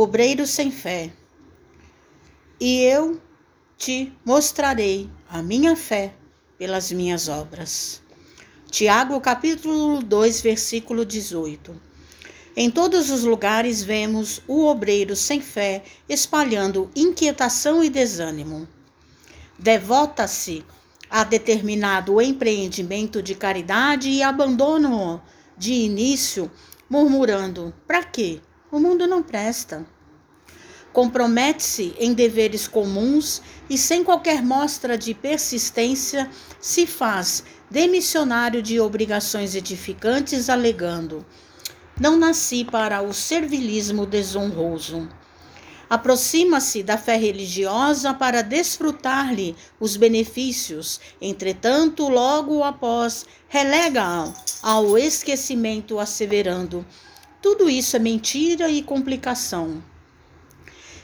obreiro sem fé. E eu te mostrarei a minha fé pelas minhas obras. Tiago, capítulo 2, versículo 18. Em todos os lugares vemos o obreiro sem fé espalhando inquietação e desânimo. Devota-se a determinado empreendimento de caridade e abandona-o de início, murmurando: para quê? O mundo não presta. Compromete-se em deveres comuns e, sem qualquer mostra de persistência, se faz demissionário de obrigações edificantes, alegando: não nasci para o servilismo desonroso. Aproxima-se da fé religiosa para desfrutar-lhe os benefícios, entretanto, logo após, relega ao esquecimento, asseverando: tudo isso é mentira e complicação.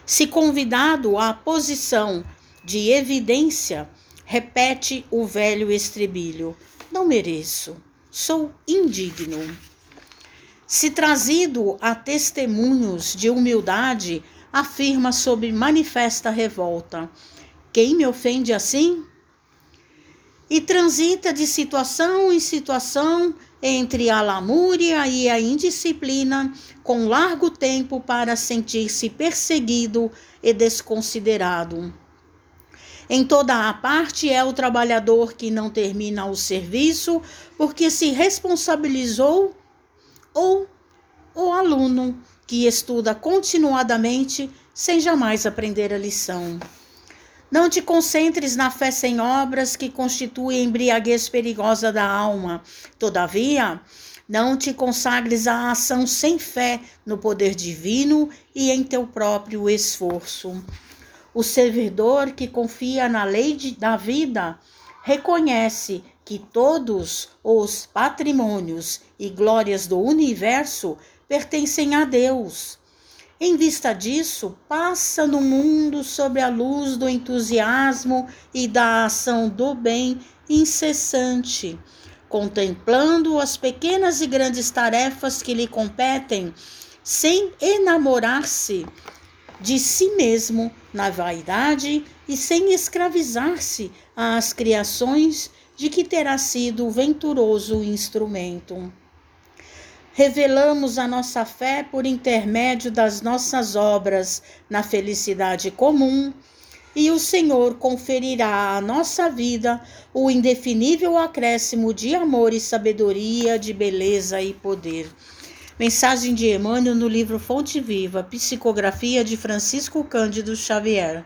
Se convidado à posição de evidência, repete o velho estribilho: não mereço, sou indigno. Se trazido a testemunhos de humildade, afirma sob manifesta revolta: Quem me ofende assim? E transita de situação em situação entre a lamúria e a indisciplina, com largo tempo para sentir-se perseguido e desconsiderado. Em toda a parte é o trabalhador que não termina o serviço porque se responsabilizou ou o aluno que estuda continuadamente sem jamais aprender a lição. Não te concentres na fé sem obras que constitui embriaguez perigosa da alma. Todavia, não te consagres à ação sem fé no poder divino e em teu próprio esforço. O servidor que confia na lei de, da vida reconhece que todos os patrimônios e glórias do universo pertencem a Deus. Em vista disso, passa no mundo sob a luz do entusiasmo e da ação do bem incessante, contemplando as pequenas e grandes tarefas que lhe competem, sem enamorar-se de si mesmo na vaidade e sem escravizar-se às criações de que terá sido venturoso instrumento. Revelamos a nossa fé por intermédio das nossas obras na felicidade comum, e o Senhor conferirá à nossa vida o indefinível acréscimo de amor e sabedoria, de beleza e poder. Mensagem de Emmanuel no livro Fonte Viva, Psicografia de Francisco Cândido Xavier.